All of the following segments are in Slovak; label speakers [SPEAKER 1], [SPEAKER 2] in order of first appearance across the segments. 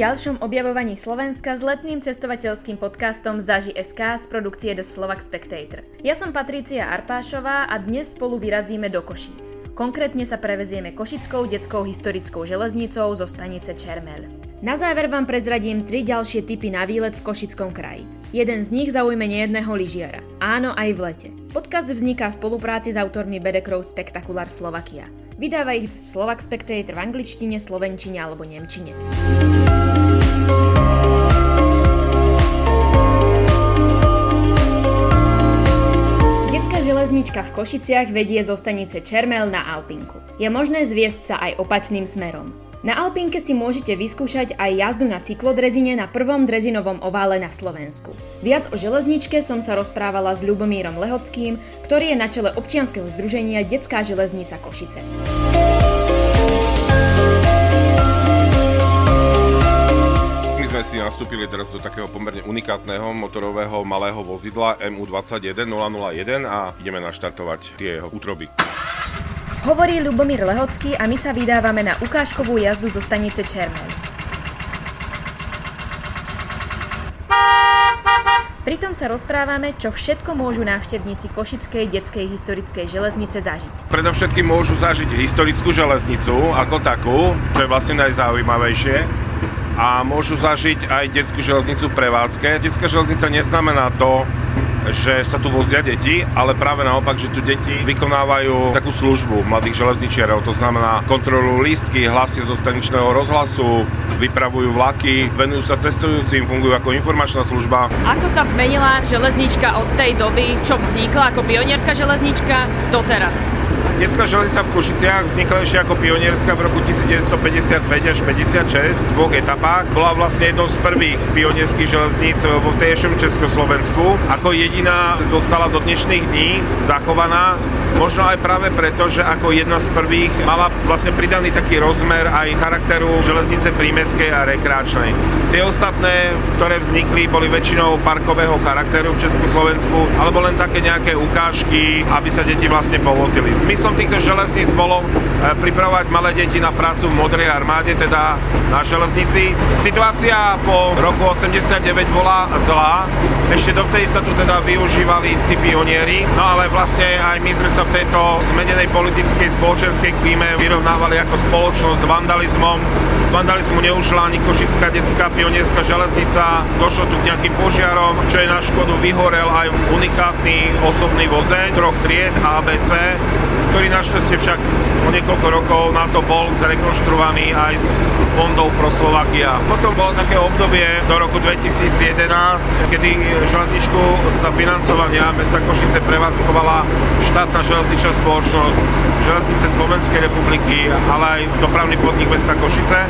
[SPEAKER 1] ďalšom objavovaní Slovenska s letným cestovateľským podcastom Zaži.sk z produkcie The Slovak Spectator. Ja som Patrícia Arpášová a dnes spolu vyrazíme do Košíc. Konkrétne sa prevezieme Košickou detskou historickou železnicou zo stanice Čermel. Na záver vám prezradím tri ďalšie typy na výlet v Košickom kraji. Jeden z nich zaujme nejedného lyžiara. Áno, aj v lete. Podcast vzniká v spolupráci s autormi Bedekrov Spectacular Slovakia. Vydáva ich Slovak Spectator v angličtine, slovenčine alebo nemčine. Železnička v Košiciach vedie zo stanice Čermel na Alpinku. Je možné zviesť sa aj opačným smerom. Na Alpinke si môžete vyskúšať aj jazdu na cyklodrezine na prvom drezinovom ovále na Slovensku. Viac o železničke som sa rozprávala s Ľubomírom Lehockým, ktorý je na čele občianskeho združenia Detská železnica Košice.
[SPEAKER 2] Sme si nastúpili teraz do takého pomerne unikátneho motorového malého vozidla MU21 001 a ideme naštartovať tie jeho útroby.
[SPEAKER 1] Hovorí Ľubomír Lehocký a my sa vydávame na ukážkovú jazdu zo stanice Čermel. Pritom sa rozprávame, čo všetko môžu návštevníci Košickej detskej historickej železnice zažiť.
[SPEAKER 2] Predovšetkým môžu zažiť historickú železnicu ako takú, čo je vlastne najzaujímavejšie. A môžu zažiť aj detskú železnicu v prevádzke. Detská železnica neznamená to, že sa tu vozia deti, ale práve naopak, že tu deti vykonávajú takú službu mladých železničiarov, to znamená kontrolujú lístky, hlasia zo staničného rozhlasu, vypravujú vlaky, venujú sa cestujúcim, fungujú ako informačná služba.
[SPEAKER 3] Ako sa zmenila železnička od tej doby, čo vznikla ako pionierská železnička doteraz?
[SPEAKER 2] Detská železnica v Košiciach vznikla ešte ako pionierska v roku 1955 až 56 v dvoch etapách. Bola vlastne jednou z prvých pionierských železníc vo vtejšom Československu. Ako jediná zostala do dnešných dní zachovaná. Možno aj práve preto, že ako jedna z prvých mala vlastne pridaný taký rozmer aj charakteru železnice prímeskej a rekreačnej. Tie ostatné, ktoré vznikli, boli väčšinou parkového charakteru v Československu, alebo len také nejaké ukážky, aby sa deti vlastne povozili. Zmysel Cieľom týchto železníc bolo e, pripravovať malé deti na prácu v modrej armáde, teda na železnici. Situácia po roku 89 bola zlá, ešte dovtedy sa tu teda využívali tí pionieri, no ale vlastne aj my sme sa v tejto zmenenej politickej spoločenskej klíme vyrovnávali ako spoločnosť s vandalizmom. Vandalizmu neušla ani Košická detská pionierská železnica, došlo tu k nejakým požiarom, čo je na škodu vyhorel aj unikátny osobný vozeň troch tried ABC, ktorý našťastie však o niekoľko rokov na to bol zrekonštruovaný aj z fondov pro Slovakia. Potom bolo také obdobie do roku 2011, kedy železničku za financovania mesta Košice prevádzkovala štátna železničná spoločnosť, železnice Slovenskej republiky, ale aj dopravný podnik mesta Košice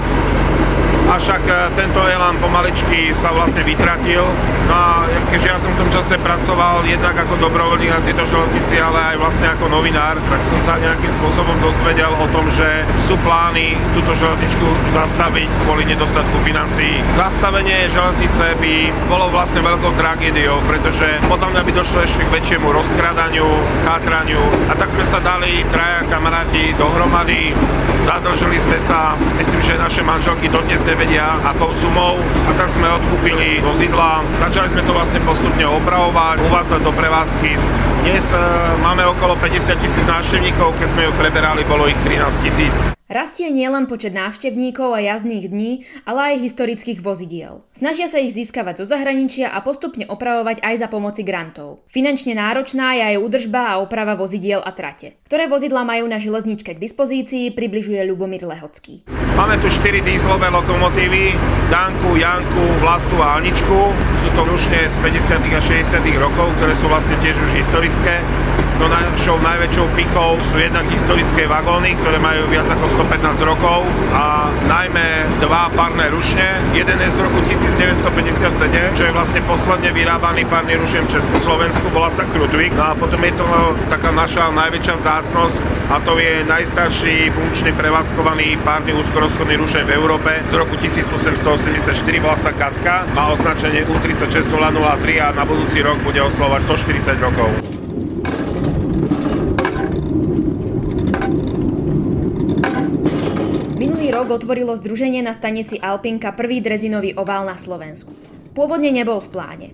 [SPEAKER 2] avšak e, tento elán pomaličky sa vlastne vytratil. No a keďže ja som v tom čase pracoval jednak ako dobrovoľník na tejto železnici, ale aj vlastne ako novinár, tak som sa nejakým spôsobom dozvedel o tom, že sú plány túto železničku zastaviť kvôli nedostatku financií. Zastavenie železnice by bolo vlastne veľkou tragédiou, pretože podľa mňa by došlo ešte k väčšiemu rozkradaniu, chátraniu a tak sme sa dali traja kamaráti dohromady, zadržali sme sa, myslím, že naše manželky dodnes neviem, nevedia akou sumou a tak sme odkúpili vozidla. Začali sme to vlastne postupne opravovať, uvádzať do prevádzky. Dnes e, máme okolo 50 tisíc návštevníkov, keď sme ju preberali, bolo ich 13 tisíc.
[SPEAKER 1] Rastie nielen počet návštevníkov a jazdných dní, ale aj historických vozidiel. Snažia sa ich získavať zo zahraničia a postupne opravovať aj za pomoci grantov. Finančne náročná je aj údržba a oprava vozidiel a trate. Ktoré vozidla majú na železničke k dispozícii, približuje Ľubomír Lehocký.
[SPEAKER 2] Máme tu 4 dízlové lokomotívy, Danku, Janku, Vlastu a Aničku. Sú to rušne z 50. a 60. rokov, ktoré sú vlastne tiež už historické. No našou najväčšou pichou sú jednak historické vagóny, ktoré majú viac ako 115 rokov a najmä dva párne rušne. Jeden je z roku 1957, čo je vlastne posledne vyrábaný párny rušen v Československu, volá sa Krutvík. No a potom je to taká naša najväčšia vzácnosť a to je najstarší funkčný prevádzkovaný párny úzkorozchodný rušen v Európe z roku 1884, volá sa Katka, má označenie U36003 a na budúci rok bude oslovať 140 rokov.
[SPEAKER 1] Rok otvorilo združenie na stanici Alpinka prvý drezinový ovál na Slovensku. Pôvodne nebol v pláne.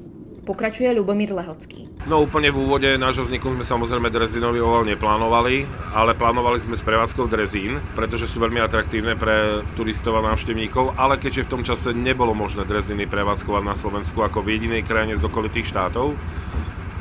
[SPEAKER 1] Pokračuje Lubomír Lehocký.
[SPEAKER 2] No úplne v úvode nášho vzniku sme samozrejme drezinový oval neplánovali, ale plánovali sme s prevádzkou drezín, pretože sú veľmi atraktívne pre turistov a návštevníkov, ale keďže v tom čase nebolo možné dreziny prevádzkovať na Slovensku ako v jedinej krajine z okolitých štátov,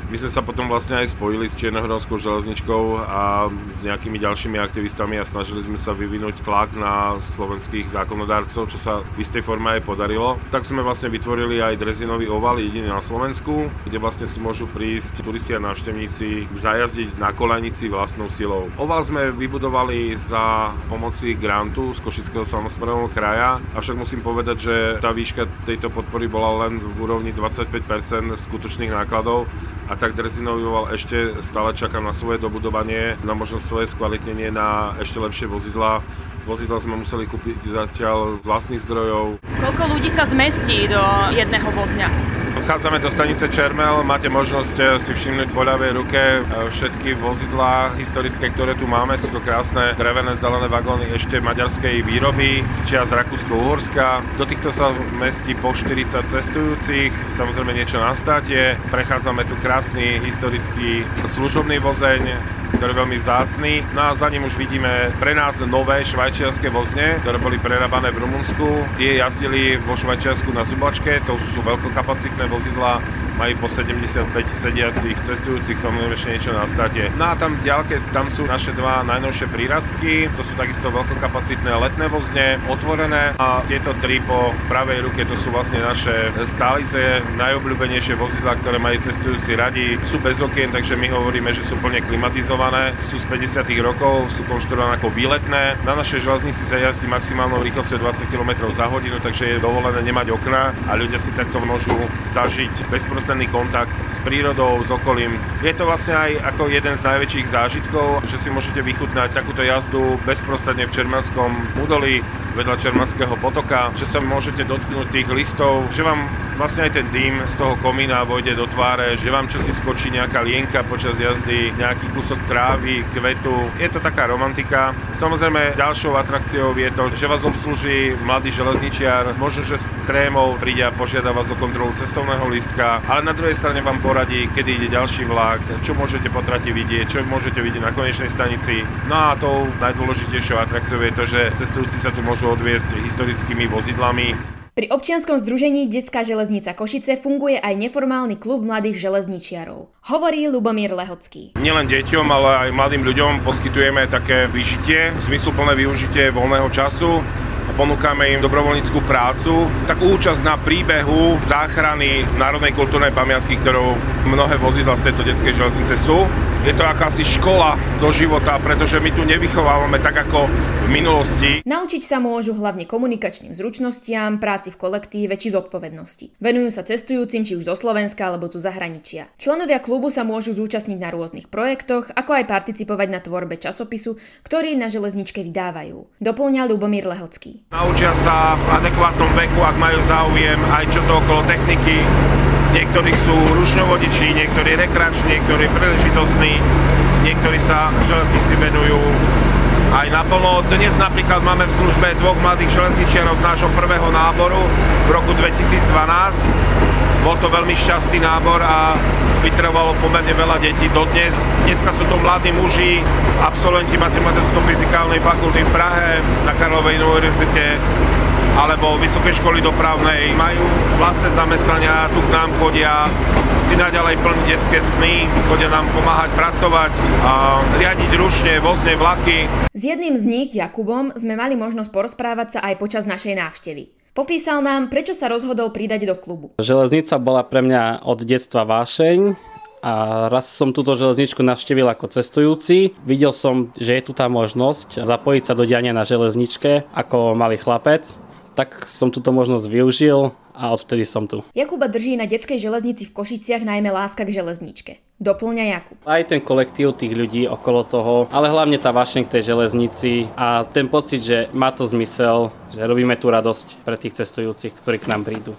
[SPEAKER 2] my sme sa potom vlastne aj spojili s Čiernohrodskou železničkou a s nejakými ďalšími aktivistami a snažili sme sa vyvinúť tlak na slovenských zákonodárcov, čo sa v istej forme aj podarilo. Tak sme vlastne vytvorili aj drezinový oval jediný na Slovensku, kde vlastne si môžu prísť turisti a návštevníci zajazdiť na kolajnici vlastnou silou. Oval sme vybudovali za pomoci grantu z Košického samozprávneho kraja, avšak musím povedať, že tá výška tejto podpory bola len v úrovni 25% skutočných nákladov a tak Drezinový ešte stále čaká na svoje dobudovanie, na možnosť svoje skvalitnenie na ešte lepšie vozidla. Vozidla sme museli kúpiť zatiaľ z vlastných zdrojov.
[SPEAKER 3] Koľko ľudí sa zmestí do jedného vozňa?
[SPEAKER 2] Vchádzame do stanice Čermel, máte možnosť eh, si všimnúť po ľavej ruke eh, všetky vozidlá historické, ktoré tu máme. Sú to krásne drevené zelené vagóny ešte maďarskej výroby z čias Rakúsko-Uhorska. Do týchto sa mestí po 40 cestujúcich, samozrejme niečo na státie. Prechádzame tu krásny historický služobný vozeň, ktorý je veľmi vzácný. No a za ním už vidíme pre nás nové švajčiarske vozne, ktoré boli prerábané v Rumunsku. Tie jazdili vo Švajčiarsku na zubačke, to sú veľkokapacitné vozidla, majú po 75 sediacich cestujúcich, samozrejme ešte niečo na státe. No a tam ďalke, tam sú naše dva najnovšie prírastky, to sú takisto veľkokapacitné letné vozne, otvorené a tieto tri po pravej ruke to sú vlastne naše stálice, najobľúbenejšie vozidla, ktoré majú cestujúci radi, sú bez okien, takže my hovoríme, že sú plne klimatizované, sú z 50 rokov, sú konštruované ako výletné. Na našej železnici sa jazdí maximálnou rýchlosťou 20 km za hodinu, takže je dovolené nemať okna a ľudia si takto môžu zažiť bezprostredne bezprostredný kontakt s prírodou, s okolím. Je to vlastne aj ako jeden z najväčších zážitkov, že si môžete vychutnať takúto jazdu bezprostredne v Čermanskom údolí, vedľa Čermanského potoka, že sa môžete dotknúť tých listov, že vám vlastne aj ten dým z toho komína vojde do tváre, že vám čo si skočí nejaká lienka počas jazdy, nejaký kúsok trávy, kvetu. Je to taká romantika. Samozrejme ďalšou atrakciou je to, že vás obslúži mladý železničiar, možno, že s trémou príde a požiada vás o kontrolu cestovného lístka, ale na druhej strane vám poradí, kedy ide ďalší vlak, čo môžete po trati vidieť, čo môžete vidieť na konečnej stanici. No a tou najdôležitejšou atrakciou je to, že cestujúci sa tu môžu odviesť historickými vozidlami,
[SPEAKER 1] pri občianskom združení Detská železnica Košice funguje aj neformálny klub mladých železničiarov. Hovorí Lubomír Lehocký.
[SPEAKER 2] Nielen deťom, ale aj mladým ľuďom poskytujeme také vyžitie, zmysluplné využitie voľného času ponúkame im dobrovoľníckú prácu, takú účasť na príbehu záchrany národnej kultúrnej pamiatky, ktorou mnohé vozidla z tejto detskej železnice sú. Je to akási škola do života, pretože my tu nevychovávame tak ako v minulosti.
[SPEAKER 1] Naučiť sa môžu hlavne komunikačným zručnostiam, práci v kolektíve či zodpovednosti. Venujú sa cestujúcim či už zo Slovenska alebo zo zahraničia. Členovia klubu sa môžu zúčastniť na rôznych projektoch, ako aj participovať na tvorbe časopisu, ktorý na železničke vydávajú. Doplňa Lubomír Lehocký.
[SPEAKER 2] Naučia sa v adekvátnom veku, ak majú záujem, aj čo to okolo techniky, Niektorí sú rušňovodiči, niektorí rekreační, niektorí príležitostní, niektorí sa železnici venujú aj naplno. Dnes napríklad máme v službe dvoch mladých železničiarov z nášho prvého náboru v roku 2012. Bol to veľmi šťastný nábor a vytrebovalo pomerne veľa detí dodnes. Dneska sú to mladí muži, absolventi matematicko-fyzikálnej fakulty v Prahe, na Karlovej univerzite, alebo Vysokej školy dopravnej, majú vlastné zamestnania, tu k nám chodia si naďalej plniť detské sny, chodia nám pomáhať pracovať a riadiť rušne, vozne, vlaky.
[SPEAKER 1] S jedným z nich, Jakubom, sme mali možnosť porozprávať sa aj počas našej návštevy. Popísal nám, prečo sa rozhodol pridať do klubu.
[SPEAKER 4] Železnica bola pre mňa od detstva vášeň a raz som túto železničku navštívil ako cestujúci. Videl som, že je tu tá možnosť zapojiť sa do diania na železničke ako malý chlapec tak som túto možnosť využil a odvtedy som tu.
[SPEAKER 1] Jakuba drží na detskej železnici v Košiciach najmä láska k železničke. Doplňa Jakub.
[SPEAKER 4] Aj ten kolektív tých ľudí okolo toho, ale hlavne tá vášeň k tej železnici a ten pocit, že má to zmysel, že robíme tú radosť pre tých cestujúcich, ktorí k nám prídu.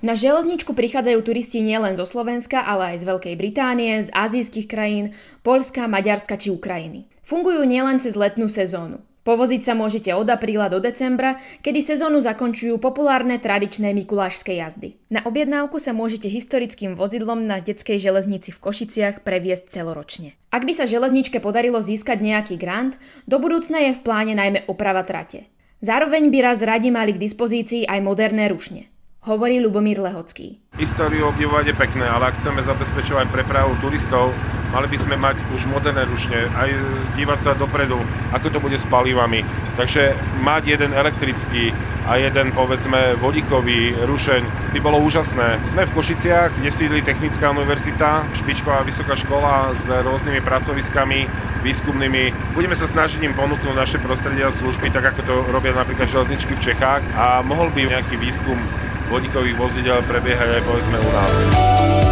[SPEAKER 1] Na železničku prichádzajú turisti nielen zo Slovenska, ale aj z Veľkej Británie, z azijských krajín, Polska, Maďarska či Ukrajiny. Fungujú nielen cez letnú sezónu. Povoziť sa môžete od apríla do decembra, kedy sezónu zakončujú populárne tradičné mikulášske jazdy. Na objednávku sa môžete historickým vozidlom na detskej železnici v Košiciach previesť celoročne. Ak by sa železničke podarilo získať nejaký grant, do budúcna je v pláne najmä oprava trate. Zároveň by raz radi mali k dispozícii aj moderné rušne hovorí Lubomír Lehocký.
[SPEAKER 2] Históriu obdivovať je pekné, ale ak chceme zabezpečovať prepravu turistov, mali by sme mať už moderné rušne, aj dívať sa dopredu, ako to bude s palivami. Takže mať jeden elektrický a jeden povedzme vodíkový rušeň by bolo úžasné. Sme v Košiciach, kde sídli Technická univerzita, špičková vysoká škola s rôznymi pracoviskami, výskumnými. Budeme sa snažiť im ponúknuť naše prostredie a služby, tak ako to robia napríklad železničky v Čechách a mohol by nejaký výskum vodíkových vozidel prebiehať aj povedzme u nás.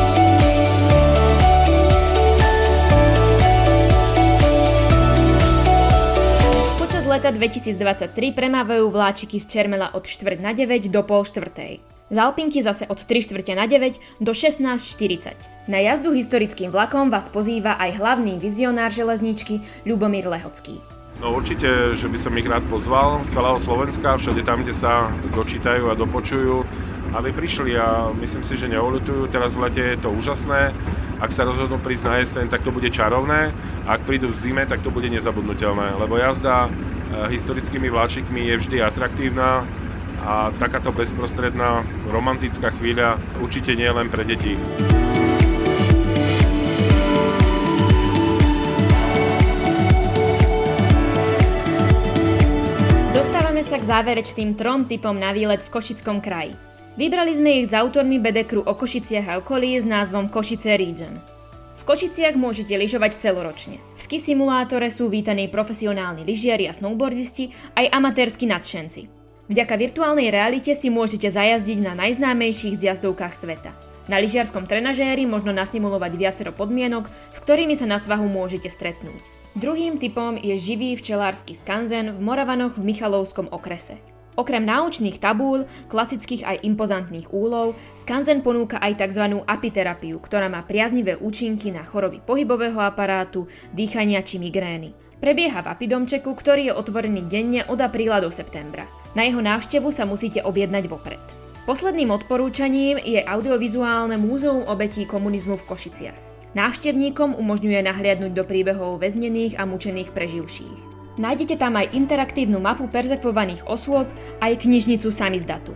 [SPEAKER 1] Leta 2023 premávajú vláčiky z Čermela od 4 na 9 do pol štvrtej. Z Alpinky zase od 3 štvrte na 9 do 16.40. Na jazdu historickým vlakom vás pozýva aj hlavný vizionár železničky Ľubomír Lehocký.
[SPEAKER 2] No určite, že by som ich rád pozval z celého Slovenska, všade tam, kde sa dočítajú a dopočujú aby prišli a myslím si, že neolutujú. Teraz v lete je to úžasné. Ak sa rozhodnú prísť na jeseň, tak to bude čarovné. Ak prídu v zime, tak to bude nezabudnutelné. Lebo jazda historickými vláčikmi je vždy atraktívna a takáto bezprostredná romantická chvíľa určite nie len pre deti.
[SPEAKER 1] Dostávame sa k záverečným trom typom na výlet v Košickom kraji. Vybrali sme ich s autormi bedekru o Košiciach a okolí s názvom Košice Region. V Košiciach môžete lyžovať celoročne. V ski simulátore sú vítaní profesionálni lyžiari a snowboardisti, aj amatérsky nadšenci. Vďaka virtuálnej realite si môžete zajazdiť na najznámejších zjazdovkách sveta. Na lyžiarskom trenažéri možno nasimulovať viacero podmienok, s ktorými sa na svahu môžete stretnúť. Druhým typom je živý včelársky skanzen v Moravanoch v Michalovskom okrese. Okrem náučných tabúľ, klasických aj impozantných úlov, Skanzen ponúka aj tzv. apiterapiu, ktorá má priaznivé účinky na choroby pohybového aparátu, dýchania či migrény. Prebieha v Apidomčeku, ktorý je otvorený denne od apríla do septembra. Na jeho návštevu sa musíte objednať vopred. Posledným odporúčaním je audiovizuálne múzeum obetí komunizmu v Košiciach. Návštevníkom umožňuje nahliadnúť do príbehov väznených a mučených preživších. Nájdete tam aj interaktívnu mapu perzekvovaných osôb, aj knižnicu samizdatu.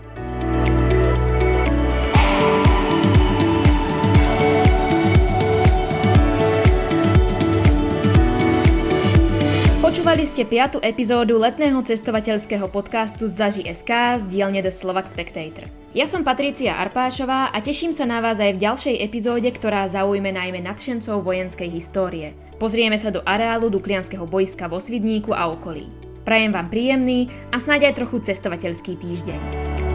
[SPEAKER 1] Počúvali ste piatu epizódu letného cestovateľského podcastu Zaži.sk z dielne The Slovak Spectator. Ja som Patricia Arpášová a teším sa na vás aj v ďalšej epizóde, ktorá zaujme najmä nadšencov vojenskej histórie. Pozrieme sa do areálu Duklianského boiska vo Svidníku a okolí. Prajem vám príjemný a snáď aj trochu cestovateľský týždeň.